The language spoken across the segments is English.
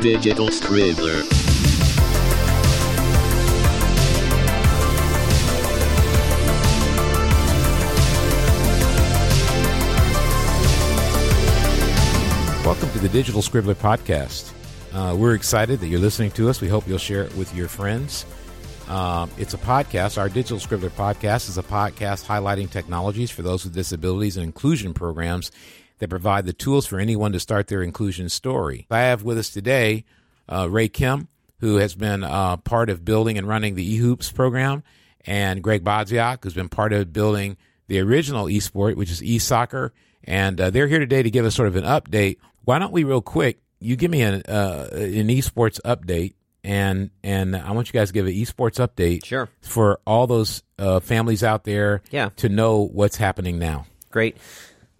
Digital Scribbler. Welcome to the Digital Scribbler podcast. Uh, we're excited that you're listening to us. We hope you'll share it with your friends. Um, it's a podcast. Our Digital Scribbler podcast is a podcast highlighting technologies for those with disabilities and inclusion programs that provide the tools for anyone to start their inclusion story. I have with us today uh, Ray Kim, who has been uh, part of building and running the eHoops program, and Greg Bodziak, who's been part of building the original eSport, which is eSoccer. And uh, they're here today to give us sort of an update. Why don't we, real quick, you give me an, uh, an esports update, and and I want you guys to give an esports update Sure. for all those uh, families out there Yeah. to know what's happening now. Great.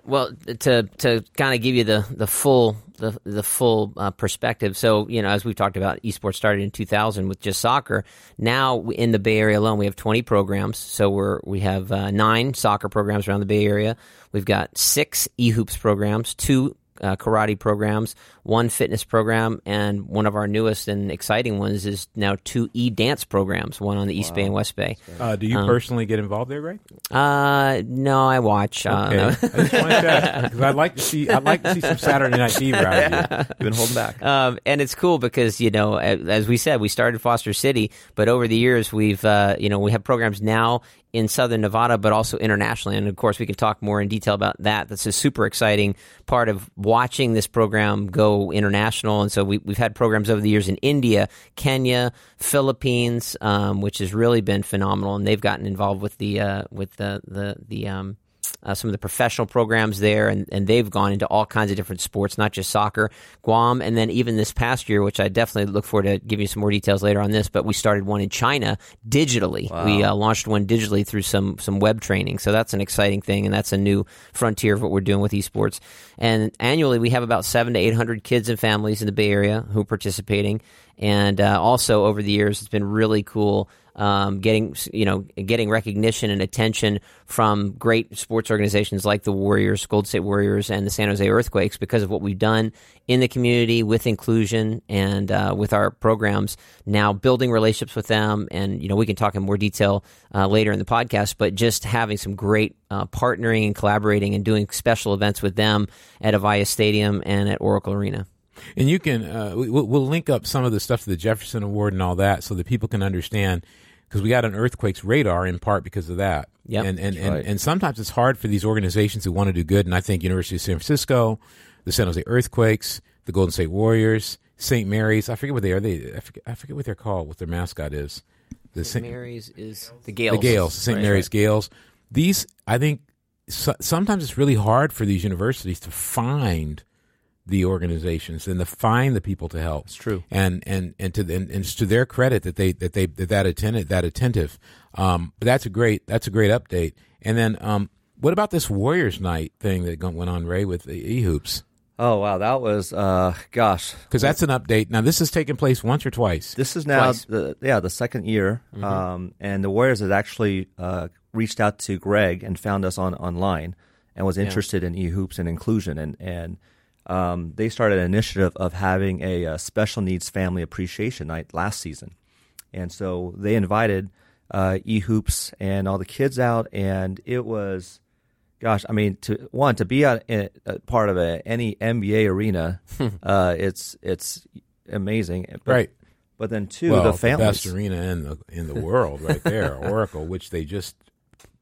Well, to to kind of give you the the full the the full uh, perspective. So you know, as we've talked about, esports started in 2000 with just soccer. Now in the Bay Area alone, we have 20 programs. So we're we have uh, nine soccer programs around the Bay Area. We've got six eHoops programs, two uh, karate programs, one fitness program, and one of our newest and exciting ones is now two e dance programs, one on the East Bay and West Bay. Uh, do you personally get involved there, Greg? Uh, no, I watch. Uh, Okay, no. I just wanted to check because I'd like to see I'd like to see some Saturday Night Fever out of you. You've been holding back. Um, and it's cool because you know, a- as we said, we started Foster City, but over the years we've uh, you know we have programs now in Southern Nevada, but also internationally, and of course we can talk more in detail about that. That's a super exciting part of watching this program go international. And so we, we've had programs over the years in India, Kenya, Philippines, um, which has really been phenomenal, and they've gotten involved with the uh, with the the the um, uh, some of the professional programs there, and, and they've gone into all kinds of different sports, not just soccer. Guam, and then even this past year, which I definitely look forward to giving you some more details later on this. But we started one in China digitally. We uh, launched one digitally through some some web training, so that's an exciting thing, and that's a new frontier of what we're doing with esports. And annually, we have about seven to eight hundred kids and families in the Bay Area who are participating. And uh, also over the years, it's been really cool um, getting you know getting recognition and attention from great sports organizations like the Warriors, Gold State Warriors, and the San Jose Earthquakes because of what we've done in the community with inclusion and uh, with our programs. Now building relationships with them, and you know we can talk in more detail uh, later in the podcast. But just having some great uh, partnering and collaborating and doing special events with them at Avaya Stadium and at Oracle Arena. And you can uh, we, we'll we'll link up some of the stuff to the Jefferson Award and all that, so that people can understand. Because we got an earthquakes radar in part because of that. Yep. And and, and right. and sometimes it's hard for these organizations who want to do good. And I think University of San Francisco, the San Jose Earthquakes, the Golden State Warriors, St. Mary's. I forget what they are. They I forget, I forget what they're called. What their mascot is. The St. Saint- Mary's is the Gaels. the Gaels, St. Right, Mary's Gaels. These, I think, so, sometimes it's really hard for these universities to find the organizations and to find the people to help. It's true. and and and to and, and it's to their credit that they that they that that attentive that attentive. Um, but that's a great that's a great update. And then, um, what about this Warriors Night thing that went on Ray with the e hoops? Oh wow, that was uh, gosh. Because that's an update. Now this has taken place once or twice. This is now Twice. the yeah the second year, um, and the Warriors had actually uh, reached out to Greg and found us on online and was interested in e hoops and inclusion, and and um, they started an initiative of having a, uh special needs family appreciation night last season, and so they invited uh, e hoops and all the kids out, and it was. Gosh, I mean, to one to be in a part of a, any NBA arena, uh, it's it's amazing. But, Right. But then two, well, the families. best arena in the in the world, right there, Oracle, which they just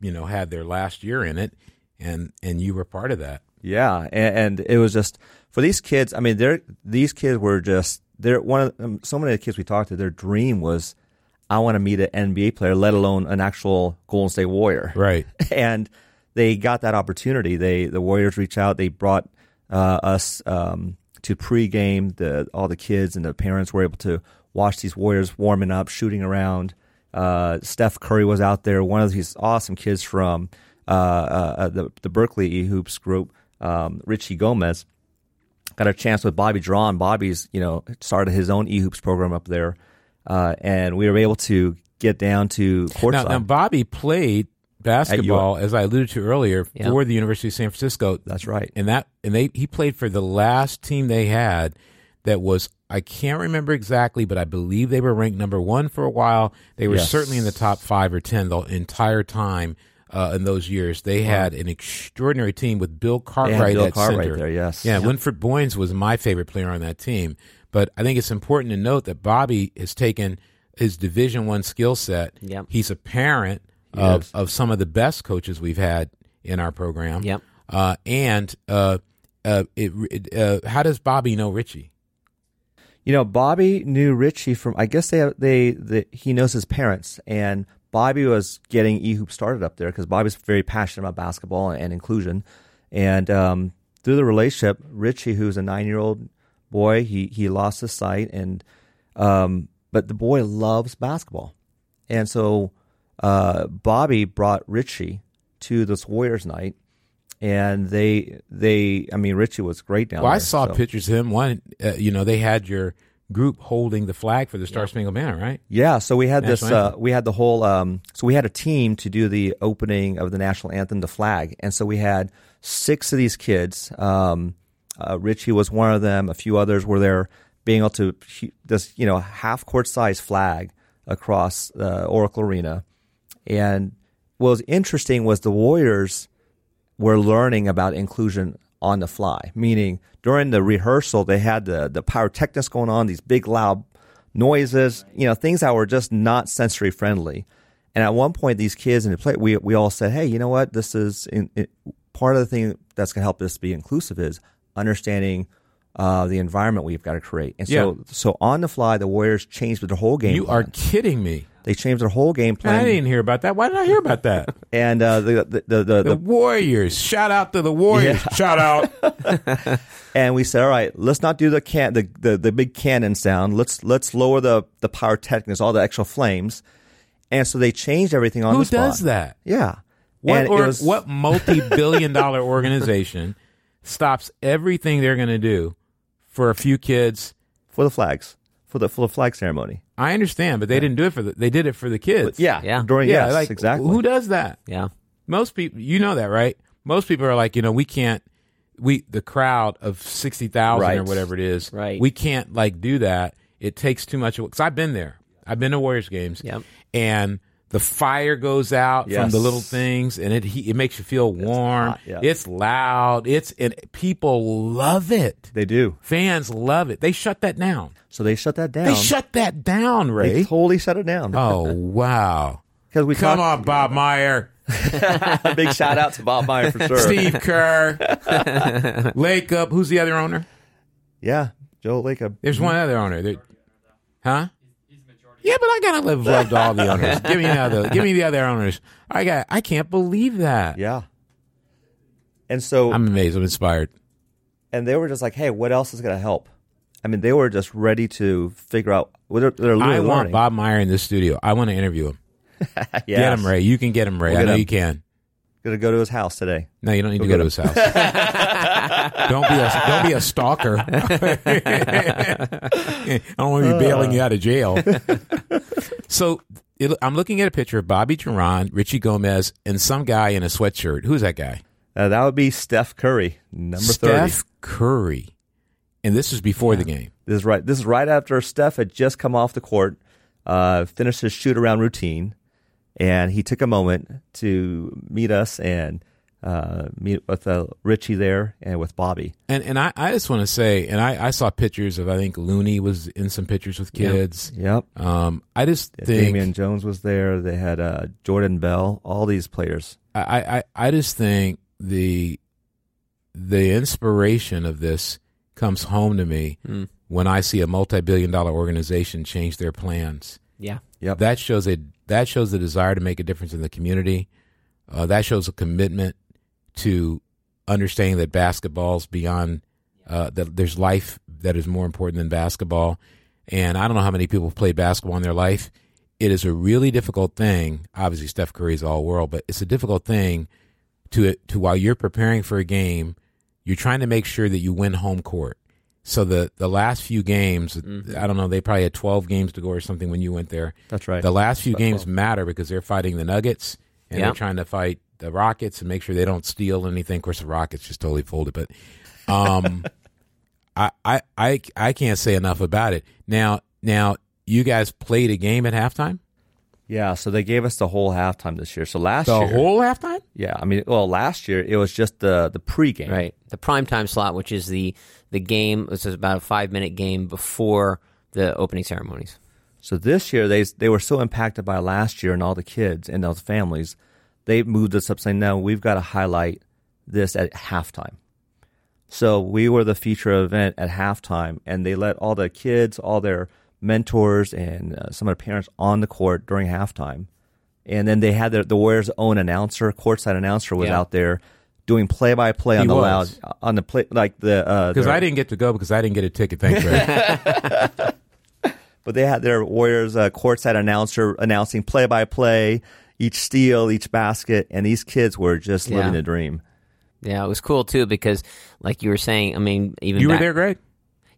you know had their last year in it, and and you were part of that. Yeah, and, and it was just for these kids. I mean, they're these kids were just they're one of um, so many of the kids we talked to. Their dream was, I want to meet an NBA player, let alone an actual Golden State Warrior. Right. and they got that opportunity. They the Warriors reached out. They brought uh, us um, to pregame. The all the kids and the parents were able to watch these Warriors warming up, shooting around. Uh, Steph Curry was out there. One of these awesome kids from uh, uh, the the Berkeley E Hoops group, um, Richie Gomez, got a chance with Bobby Duran. Bobby's you know started his own E Hoops program up there, uh, and we were able to get down to Now, now Bobby played basketball, as I alluded to earlier, Yeah. for the University of San Francisco. That's right. and that and they he played for the last team they had that was I can't remember exactly, but I believe they were ranked number one for a while. They were Yes. certainly in the top five or ten the entire time uh, in those years. They had an extraordinary team with Bill Cartwright Bill at Cartwright center. there, yes. yeah, Yeah. Winford Boynes was my favorite player on that team. But I think it's important to note that Bobby has taken his Division One skill set. Yep. He's a parent He of, is. of some of the best coaches we've had in our program. Yep. Uh, and uh, uh, it, it, uh, how does Bobby know Richie? You know, Bobby knew Richie from. I guess they they, they he knows his parents, and Bobby was getting E Hoop started up there because Bobby's very passionate about basketball and, inclusion, and um, through the relationship, Richie, who's a nine year old boy, he he lost his sight, and um, but the boy loves basketball, and so uh, Bobby brought Richie to this Warriors night. And they, they, I mean, Richie was great down Well, there. I saw so- pictures of him. One, uh, you know, they had your group holding the flag for the Star Spangled Banner, right? Yeah, so we had this. Uh, we had the whole. Um, so we had a team to do the opening of the national anthem, the flag, and so we had six of these kids. Um, uh, Richie was one of them. A few others were there, being able to this you know half court size flag across uh, Oracle Arena, and what was interesting was the Warriors were learning about inclusion on the fly. Meaning during the rehearsal, they had the the pyrotechnics going on, these big loud noises, you know, things that were just not sensory friendly. And at one point, these kids in the play, we we all said, "Hey, you know what? This is in, it, part of the thing that's going to help this be inclusive is understanding." Uh, the environment we've got to create, and so Yeah. so on the fly, the Warriors changed the whole game. You are plan. kidding me. They changed their whole game plan. I didn't hear about that. Why did I hear about that? and uh, the, the, the, the, The Warriors. Shout out to the Warriors. Shout out. and we said, all right, let's not do the can the, the, the big cannon sound. Let's let's lower the the pyrotechnics, all the extra flames. And so they changed everything on Who the spot. Who does that? Yeah. What, or, was- what multi-billion dollar organization stops everything they're going to do for a few kids? for the flags for the for the flag ceremony? I understand, but they didn't do it for the. They did it for the kids. Yeah, Yeah. During yeah. yes, like exactly. Who does that? Yeah. Most people, you know that, right? Most people are like, you know, we can't. We the crowd of sixty thousand or Right. whatever it is. Right. We can't like do that. It takes too much. Because I've been there. I've been to Warriors games. Yep. And the fire goes out from the little things, and it he- it makes you feel warm. hot, yeah. It's loud. It's and people love it. They do. Fans love it. They shut that down. So they shut that down. They shut that down, Ray. They totally shut it down. oh wow! because we Come talked- on, Bob Meyer. a big shout out to Bob Meyer for sure. Steve Kerr, Lacob. Who's the other owner? Yeah, Joe Lacob. There's one other owner. There, huh? Yeah, but I gotta live love to all the owners. give me the other. Give me the other owners. I got. I can't believe that. Yeah. And so I'm amazed. I'm inspired. and they were just like, "Hey, what else is going to help?" I mean, they were just ready to figure out. They're, they're I want learning. Bob Meyer in this studio. I want to interview him. Yes. Get him, Ray. You can get him, Ray. We'll I know him. you can. Gonna go to his house today. No, you don't need to go to his house. don't be a don't be a stalker. I don't want to be bailing you out of jail. so it, I'm looking at a picture of Bobby Duran, Richie Gomez, and some guy in a sweatshirt. Who's that guy? Uh, that would be Steph Curry, number Steph thirty. Curry. And this is before the game. This is right. This is right after Steph had just come off the court, uh, finished his shoot around routine, and he took a moment to meet us and uh, meet with uh, Richie there and with Bobby. And and I, I just want to say, and I, I saw pictures of I think Looney was in some pictures with kids. Yep. Um, I just think Damian Jones was there. They had uh, Jordan Bell. All these players. I, I, I just think the the inspiration of this comes home to me Mm. when I see a multi-billion dollar organization change their plans. Yeah. Yep. That shows a that shows the desire to make a difference in the community. Uh, that shows a commitment to understanding that basketball's beyond uh, that. There's life that is more important than basketball. And I don't know how many people play basketball in their life. It is a really difficult thing. Obviously, Steph Curry's all world, but it's a difficult thing to to while you're preparing for a game, you're trying to make sure that you win home court. So the the last few games, I don't know, they probably had 12 games to go or something when you went there. That's right. The last few games matter because they're fighting the Nuggets and Yeah. they're trying to fight the Rockets and make sure they don't steal anything. Of course, the Rockets just totally folded, but um, I, I I I can't say enough about it. Now now you guys played a game at halftime. Yeah, so they gave us the whole halftime this year. So last year The year, whole halftime. yeah, I mean, well, last year it was just the the pregame. Right. The prime time slot, which is the the game, this is about a five minute game before the opening ceremonies. So this year they they were so impacted by last year and all the kids and those families, they moved us up saying, no, we've got to highlight this at halftime. So we were the feature event at halftime, and they let all the kids, all their mentors, and uh, some of the parents on the court during halftime. And then they had their, the Warriors' own announcer, courtside announcer, was Yeah. out there doing play by play on He the was. loud on the play like the uh, Because their- I didn't get to go because I didn't get a ticket. Thanks, but they had their Warriors uh, courtside announcer announcing play by play, each steal, each basket, and these kids were just living Yeah. the dream. Yeah, it was cool too because, like you were saying, I mean, even you were back- there, Greg.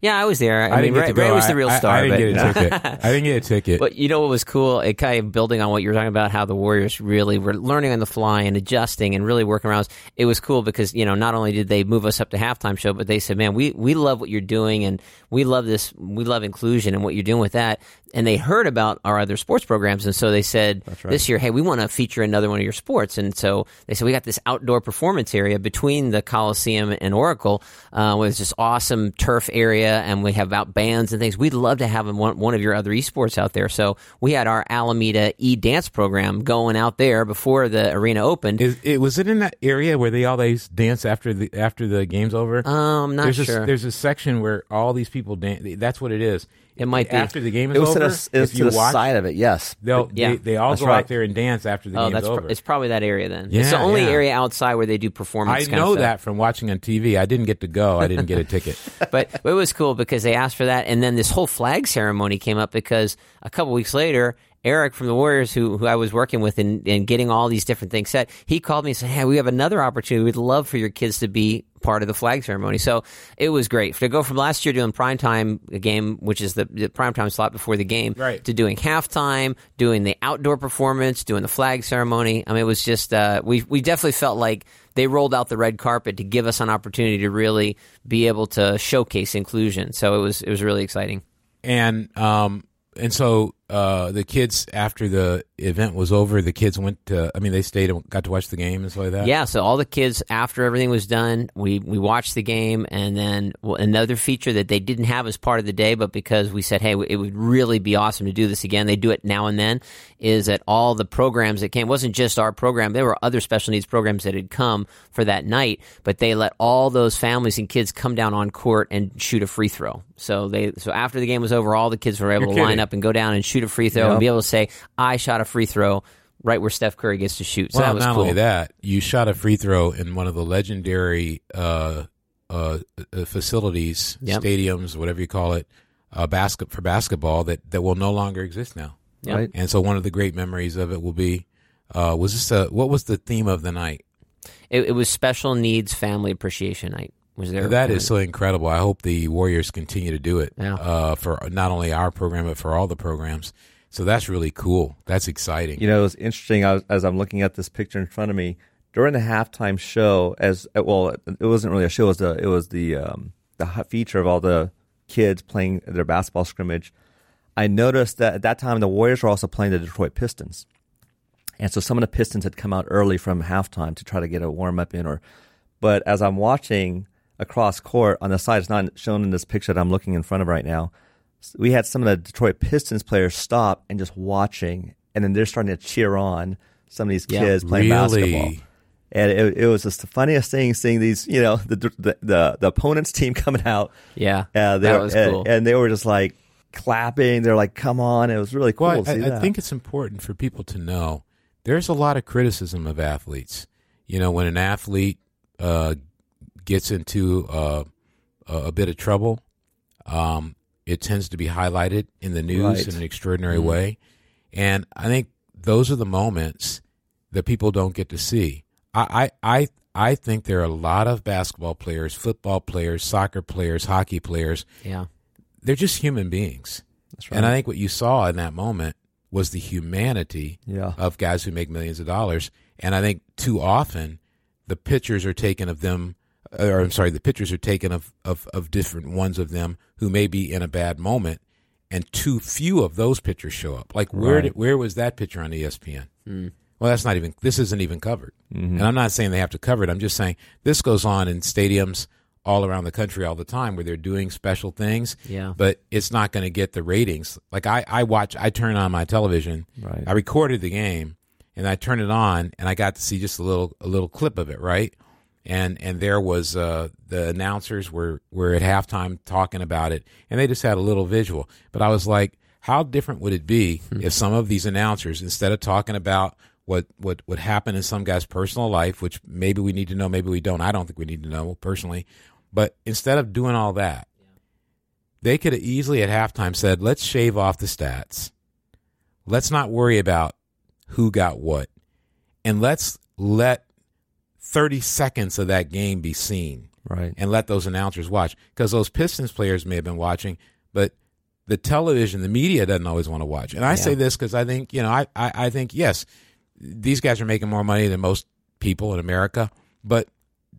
Yeah, I was there. I, I, mean, Ray. Ray was the real I- star. I, didn't but, get a ticket. I didn't get a ticket. But you know what was cool? It kind of building on what you were talking about, how the Warriors really were learning on the fly and adjusting and really working around. It was cool because you know not only did they move us up to halftime show, but they said, "Man, we we love what you're doing and we love this. We love inclusion and what you're doing with that." And they heard about our other sports programs, and so they said this year, "Hey, we want to feature another one of your sports." And so they said, "We got this outdoor performance area between the Coliseum and Oracle, uh, with this awesome turf area, and we have about bands and things. We'd love to have one, one of your other esports out there." So we had our Alameda e dance program going out there before the arena opened. Is, it was it in that area where they always dance after the after the game's over? um, not there's sure. A, there's a section where all these people dance. That's what it is. It might be. after the game is It was over. to the, it was if to you the watch, side of it, yes. they'll Yeah. they, they all go right. out there and dance after the oh, game's that's over. pr- it's probably that area then. it's the only yeah. area outside where they do performance. I kind of know stuff. that from watching on TV. I didn't get to go. I didn't get a ticket. but it was cool because they asked for that, and then this whole flag ceremony came up because a couple weeks later, Eric from the Warriors, who who I was working with in, in getting all these different things set, he called me and said, "Hey, we have another opportunity. We'd love for your kids to be part of the flag ceremony." So it was great to go from last year doing prime time game, which is the, the prime time slot before the game, Right. to doing halftime, doing the outdoor performance, doing the flag ceremony. I mean, it was just uh, we we definitely felt like they rolled out the red carpet to give us an opportunity to really be able to showcase inclusion. So it was it was really exciting. and um and so uh the kids after the event was over the kids went to i mean they stayed and got to watch the game and stuff like that Yeah, so all the kids after everything was done, we we watched the game, and then well, another feature that they didn't have as part of the day, but because we said, hey, it would really be awesome to do this again. They do it now and then. Is that all the programs that came? It wasn't just our program. There were other special needs programs that had come for that night, but they let all those families and kids come down on court and shoot a free throw. So they so after the game was over, all the kids were able You're to line up and go down and shoot a free throw and be able to say, I shot a free throw. Right where Steph Curry gets to shoot, so well that was not cool. only that you shot a free throw in one of the legendary uh uh, uh facilities Yep. stadiums whatever you call it uh basket for basketball that that will no longer exist now Yep. Right? and so one of the great memories of it will be uh was this a what was the theme of the night It, it was Special Needs Family Appreciation Night. Was there? That is so incredible. I hope the Warriors continue to do it Yeah. uh, for not only our program but for all the programs. So that's really cool. That's exciting. You know, it was interesting I was, as I'm looking at this picture in front of me during the halftime show. As well, it wasn't really a show. It was the it was the um, the feature of all the kids playing their basketball scrimmage. I noticed that at that time the Warriors were also playing the Detroit Pistons, and so some of the Pistons had come out early from halftime to try to get a warm up in. Or, but as I'm watching across court on the side, it's not shown in this picture that I'm looking in front of right now we had some of the Detroit Pistons players stop and just watching, and then they're starting to cheer on some of these Yeah. kids playing Really? basketball. And it, it was just the funniest thing seeing these, you know, the the the, the opponent's team coming out. Yeah, Uh, they that was and, cool. and they were just like clapping. They're like, "Come on!" It was really cool Well, to I, I think it's important for people to know there's a lot of criticism of athletes. You know, when an athlete uh, gets into uh, a, bit of trouble, um, it tends to be highlighted in the news Right. in an extraordinary way. And I think those are the moments that people don't get to see. I, I, I, I think there are a lot of basketball players, football players, soccer players, hockey players yeah, they're just human beings. That's right. And I think what you saw in that moment was the humanity Yeah. of guys who make millions of dollars. And I think too often the pictures are taken of them, or I'm sorry, the pictures are taken of, of, of different ones of them who may be in a bad moment, and too few of those pictures show up. Like where Right. did, where was that picture on ESPN? Well, that's not even. This isn't even covered. Mm-hmm. And I'm not saying they have to cover it. I'm just saying this goes on in stadiums all around the country all the time where they're doing special things. Yeah. But it's not going to get the ratings. Like I, I watch. I turn on my television. Right. I recorded the game and I turned it on and I got to see just a little a little clip of it. Right. And and there was uh, the announcers were were at halftime talking about it and they just had a little visual. But I was like, how different would it be if some of these announcers instead of talking about what what what happened in some guy's personal life, which maybe we need to know, maybe we don't. I don't think we need to know personally. But instead of doing all that, they could have easily at halftime said, "Let's shave off the stats. Let's not worry about who got what, and let's let 30 seconds of that game be seen." Right. and let those announcers watch because those Pistons players may have been watching, but the television, the media doesn't always want to watch. And I say this because I think you know I, I I think yes, these guys are making more money than most people in America, but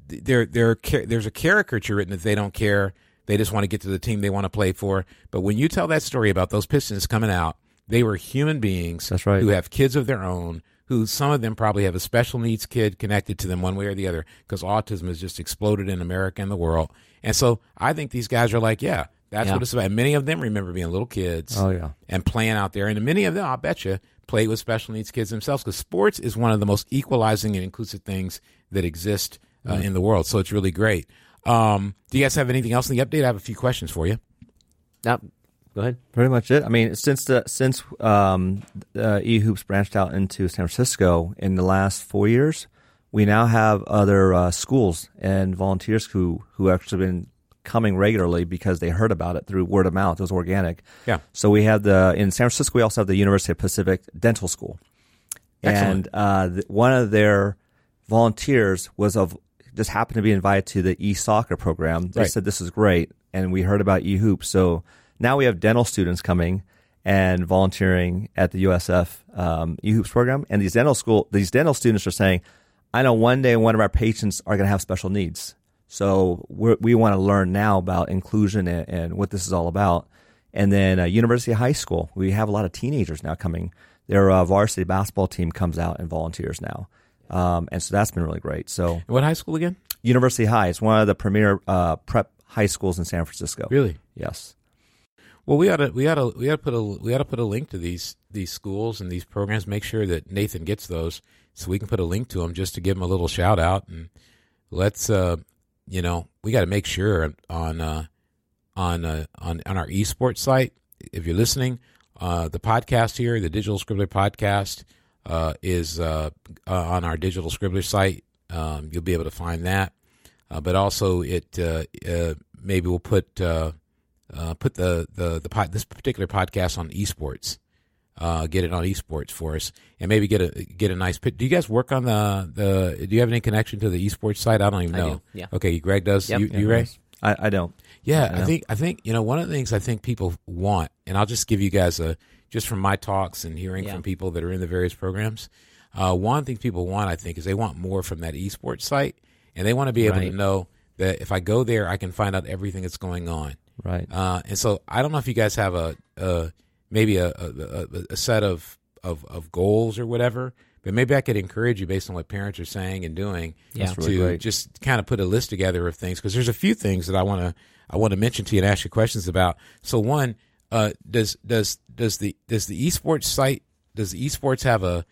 there there there's a caricature written that they don't care. They just want to get to the team they want to play for. But when you tell that story about those Pistons coming out, they were human beings That's right. who have kids of their own. Who some of them probably have a special needs kid connected to them one way or the other because autism has just exploded in America and the world. And so I think these guys are like, yeah, that's Yeah. what it's about. And many of them remember being little kids Oh yeah. and playing out there. And many of them, I'll bet you, played with special needs kids themselves because sports is one of the most equalizing and inclusive things that exist uh, in the world. So it's really great. Um, do you guys have anything else in the update? I have a few questions for you. Now, go ahead. Pretty much it. I mean, since the since um, uh, eHoops branched out into San Francisco in the last four years, we now have other uh, schools and volunteers who who actually been coming regularly because they heard about it through word of mouth. It was organic. Yeah. So we have the in San Francisco. We also have the University of Pacific Dental School, Excellent. and uh, th- one of their volunteers was of just happened to be invited to the e soccer program. They Right. said this is great, and we heard about e hoops. So now we have dental students coming and volunteering at the USF um, e hoops program, and these dental school these dental students are saying, "I know one day one of our patients are going to have special needs." So we're, we want to learn now about inclusion and, and what this is all about. And then uh, University High School, we have a lot of teenagers now coming. Their uh, varsity basketball team comes out and volunteers now, um, and so that's been really great. So What high school again? University High It's one of the premier uh, prep high schools in San Francisco. Really? Yes. Well, we ought to we ought to we ought to put a we ought to put a link to these these schools and these programs. Make sure that Nathan gets those, so we can put a link to them just to give him a little shout out. And let's, uh, you know, we got to make sure on uh, on uh, on on our esports site. If you're listening, uh, the podcast here, the Digital Scribbler podcast, uh, is uh, uh, on our Digital Scribbler site. Um, you'll be able to find that. Uh, but also, it uh, uh, maybe we'll put uh, uh, put the the the pod, this particular podcast on esports. Uh, get it on esports for us, and maybe get a get a nice. Pit. Do you guys work on the the? Do you have any connection to the esports site? I don't even know. do, yeah. Okay, Greg does. Yep. You, you Ray? I, I don't. Yeah, Yeah. I think I think you know one of the things I think people want, and I'll just give you guys a just from my talks and hearing Yeah. from people that are in the various programs. Uh, one thing people want, I think, is they want more from that esports site, and they want to be able Right. to know that if I go there, I can find out everything that's going on. Right. Uh, and so I don't know if you guys have a, a maybe a, a, a, set of, of of goals or whatever, but maybe I could encourage you based on what parents are saying and doing Yeah. Really to great. just kind of put a list together of things because there's a few things that I want to I want to mention to you and ask you questions about. So one, uh, does does does the does the esports site does the esports have a,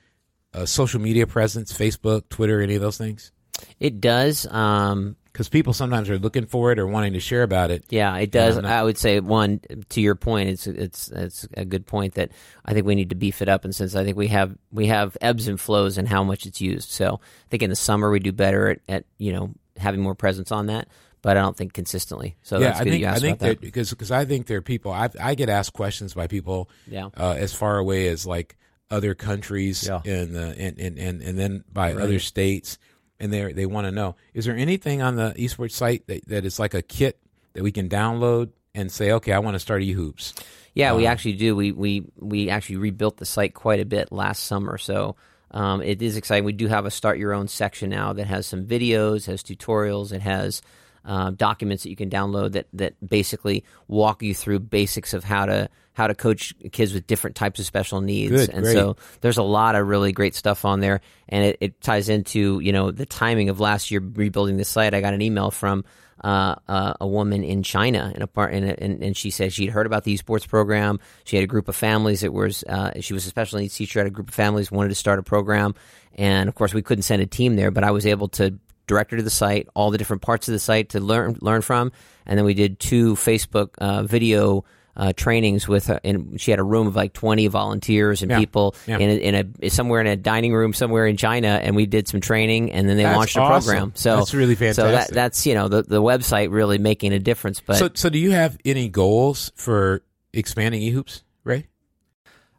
a social media presence, Facebook, Twitter, any of those things? It does. Um, Because people sometimes are looking for it or wanting to share about it. Yeah, it does. no. I would say one to your point. It's it's it's a good point that I think we need to beef it up. And since I think we have we have ebbs and flows in how much it's used, so I think in the summer we do better at, at you know having more presence on that. But I don't think consistently. So yeah, that's I think I think that. that because because I think there are people I I get asked questions by people Yeah. uh, as far away as like other countries Yeah. and and, and, and, and then by other states and they they want to know is there anything on the esports site that, that is like a kit that we can download and say, okay, I want to start eHoops. Yeah, we actually do. We we we actually rebuilt the site quite a bit last summer, so um, it is exciting. We do have a start your own section now that has some videos, has tutorials, it has uh, documents that you can download that that basically walk you through basics of how to how to coach kids with different types of special needs. Good, and great. so there's a lot of really great stuff on there, and it, it ties into you know the timing of last year rebuilding the site. I got an email from uh, uh, a woman in China in a part, and, and, and she said she'd heard about the esports program. She had a group of families that was uh, she was a special needs teacher. Had a group of families wanted to start a program, and of course we couldn't send a team there, but I was able to direct her to the site, all the different parts of the site to learn learn from, and then we did two Facebook uh, video. Uh, trainings with her, and she had a room of like twenty volunteers and Yeah, people yeah. in, a, in a somewhere in a dining room somewhere in China, and we did some training, and then they That's launched a awesome. program. So That's really fantastic. So that, that's you know the the website really making a difference. But so, so do you have any goals for expanding eHoops, Ray?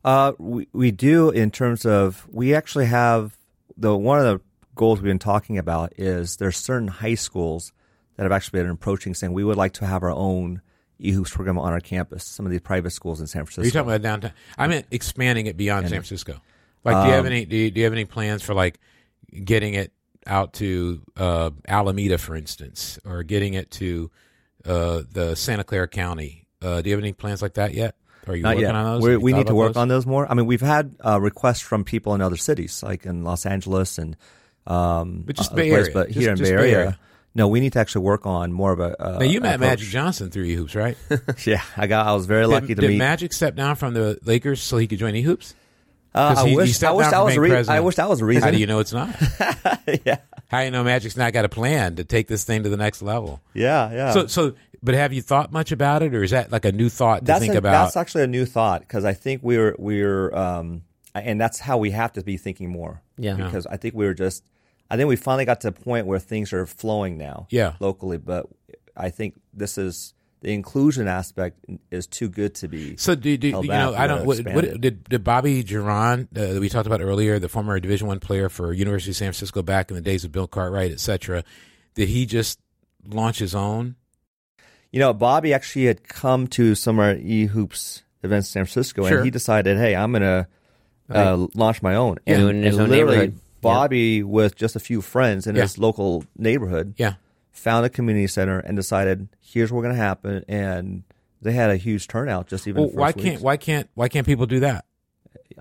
Uh, we we do in terms of we actually have the one of the goals we've been talking about is there's certain high schools that have actually been approaching saying we would like to have our own eHoops program on our campus. Some of these private schools in San Francisco. Are you talking about downtown? I meant expanding it beyond San Francisco. Like, do you have Um, any? Do you, do you have any plans for like getting it out to uh, Alameda, for instance, or getting it to uh, the Santa Clara County? Uh, do you have any plans like that yet? Are you Not working yet. on those? We're- Have you we need to work those? on those more. I mean, we've had uh, requests from people in other cities, like in Los Angeles and um, But just other Bay places, Area. But Just- here in just Bay Bay Area, Area. no, we need to actually work on more of a. Uh, Now you met approach. Magic Johnson through Hoops, right? Yeah, I got. I was very lucky did, to did meet. Magic step down from the Lakers so he could join eHoops? Uh, 'Cause I he- he wish. I wish down that was a being reason. I wish that was a reason. How do you know it's not? yeah, How do you know Magic's not got a plan to take this thing to the next level? yeah, yeah. So, so, but have you thought much about it, or is that like a new thought to that's think a- about? That's actually a new thought because I think we're we're um, and that's how we have to be thinking more. Yeah. Yeah. Because I think we were just. I think we finally got to a point where things are flowing now. Yeah. Locally, but I think this is the inclusion aspect is too good to be. So do, do held you know? I don't. What, what did did Bobby Giron uh, that we talked about earlier, the former Division One player for University of San Francisco back in the days of Bill Cartwright, et cetera? Did he just launch his own? You know, Bobby actually had come to some of our e hoops events in San Francisco, Sure. and he decided, "Hey, I'm going to uh, launch my own." Yeah. And, his and own literally, Bobby, with just a few friends in Yeah. his local neighborhood, Yeah. found a community center and decided, "Here's what's going to happen." And they had a huge turnout. Just even Well, why can't why can't why can't people do that?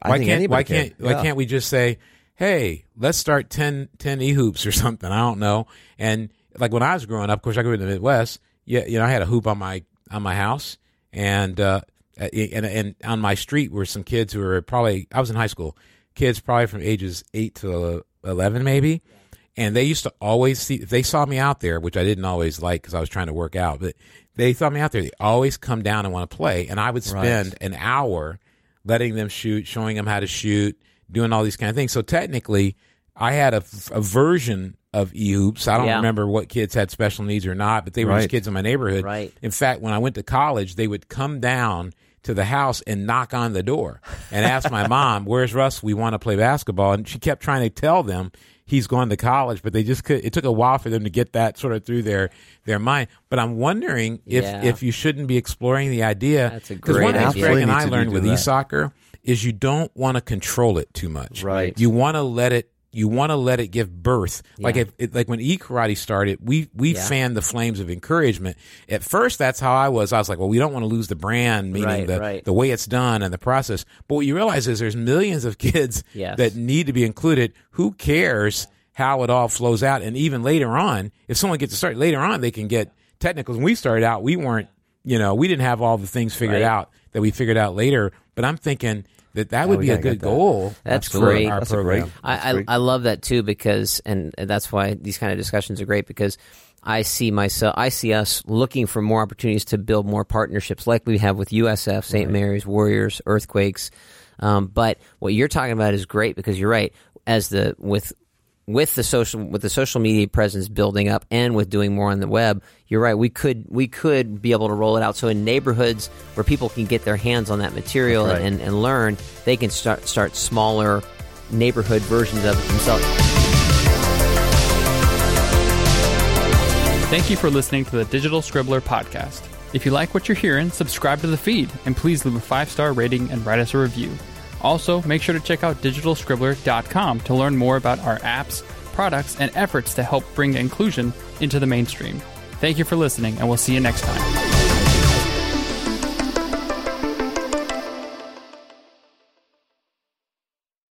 I why can't why can. can't why Yeah. can't we just say, hey, let's start 10, 10 e hoops or something? I don't know. And like when I was growing up, of course, I grew up in the Midwest. Yeah, you know, I had a hoop on my on my house, and uh, and and on my street were some kids who were probably I was in high school, kids probably from ages eight to eleven maybe. And they used to always see if they saw me out there, which I didn't always like because I was trying to work out. But they saw me out there. They always come down and want to play, and I would spend an hour letting them shoot, showing them how to shoot, doing all these kind of things. So technically, I had a, a version of e hoops. I don't Yeah. remember what kids had special needs or not, but they were just kids in my neighborhood. Right. In fact, when I went to college, they would come down to the house and knock on the door and ask my mom, "Where's Russ? We want to play basketball." And she kept trying to tell them he's going to college, but they just could. It took a while for them to get that sort of through their their mind. But I'm wondering if Yeah. if you shouldn't be exploring the idea. That's a because great one thing idea. Greg and I learned with that. e-soccer is you don't want to control it too much. Right. You want to let it. You want to let it give birth. Like if it, like when e karate started, we we Yeah. fanned the flames of encouragement. At first, that's how I was. I was like, well, we don't want to lose the brand, meaning Right, the right. the way it's done and the process. But what you realize is there's millions of kids Yes. that need to be included. Who cares how it all flows out? And even later on, if someone gets to start later on, they can get technical. When we started out, we weren't. You know, we didn't have all the things figured Right. out that we figured out later. But I'm thinking that that would we be a good that. goal. That's for great. Our That's a program. great- I, I. I love that too because and that's why these kind of discussions are great because I see myself I see us looking for more opportunities to build more partnerships like we have with USF, St. Mary's, Warriors, Earthquakes. Um, but what you're talking about is great because you're right. As the with with the social with the social media presence building up and with doing more on the web, you're right. We could we could be able to roll it out so in neighborhoods where people can get their hands on that material Right. and, and learn, they can start start smaller neighborhood versions of it themselves. Thank you for listening to the Digital Scribbler podcast. If you like what you're hearing, subscribe to the feed and please leave a five star rating and write us a review. Also, make sure to check out digitalscribbler.com to learn more about our apps, products, and efforts to help bring inclusion into the mainstream. Thank you for listening, and we'll see you next time.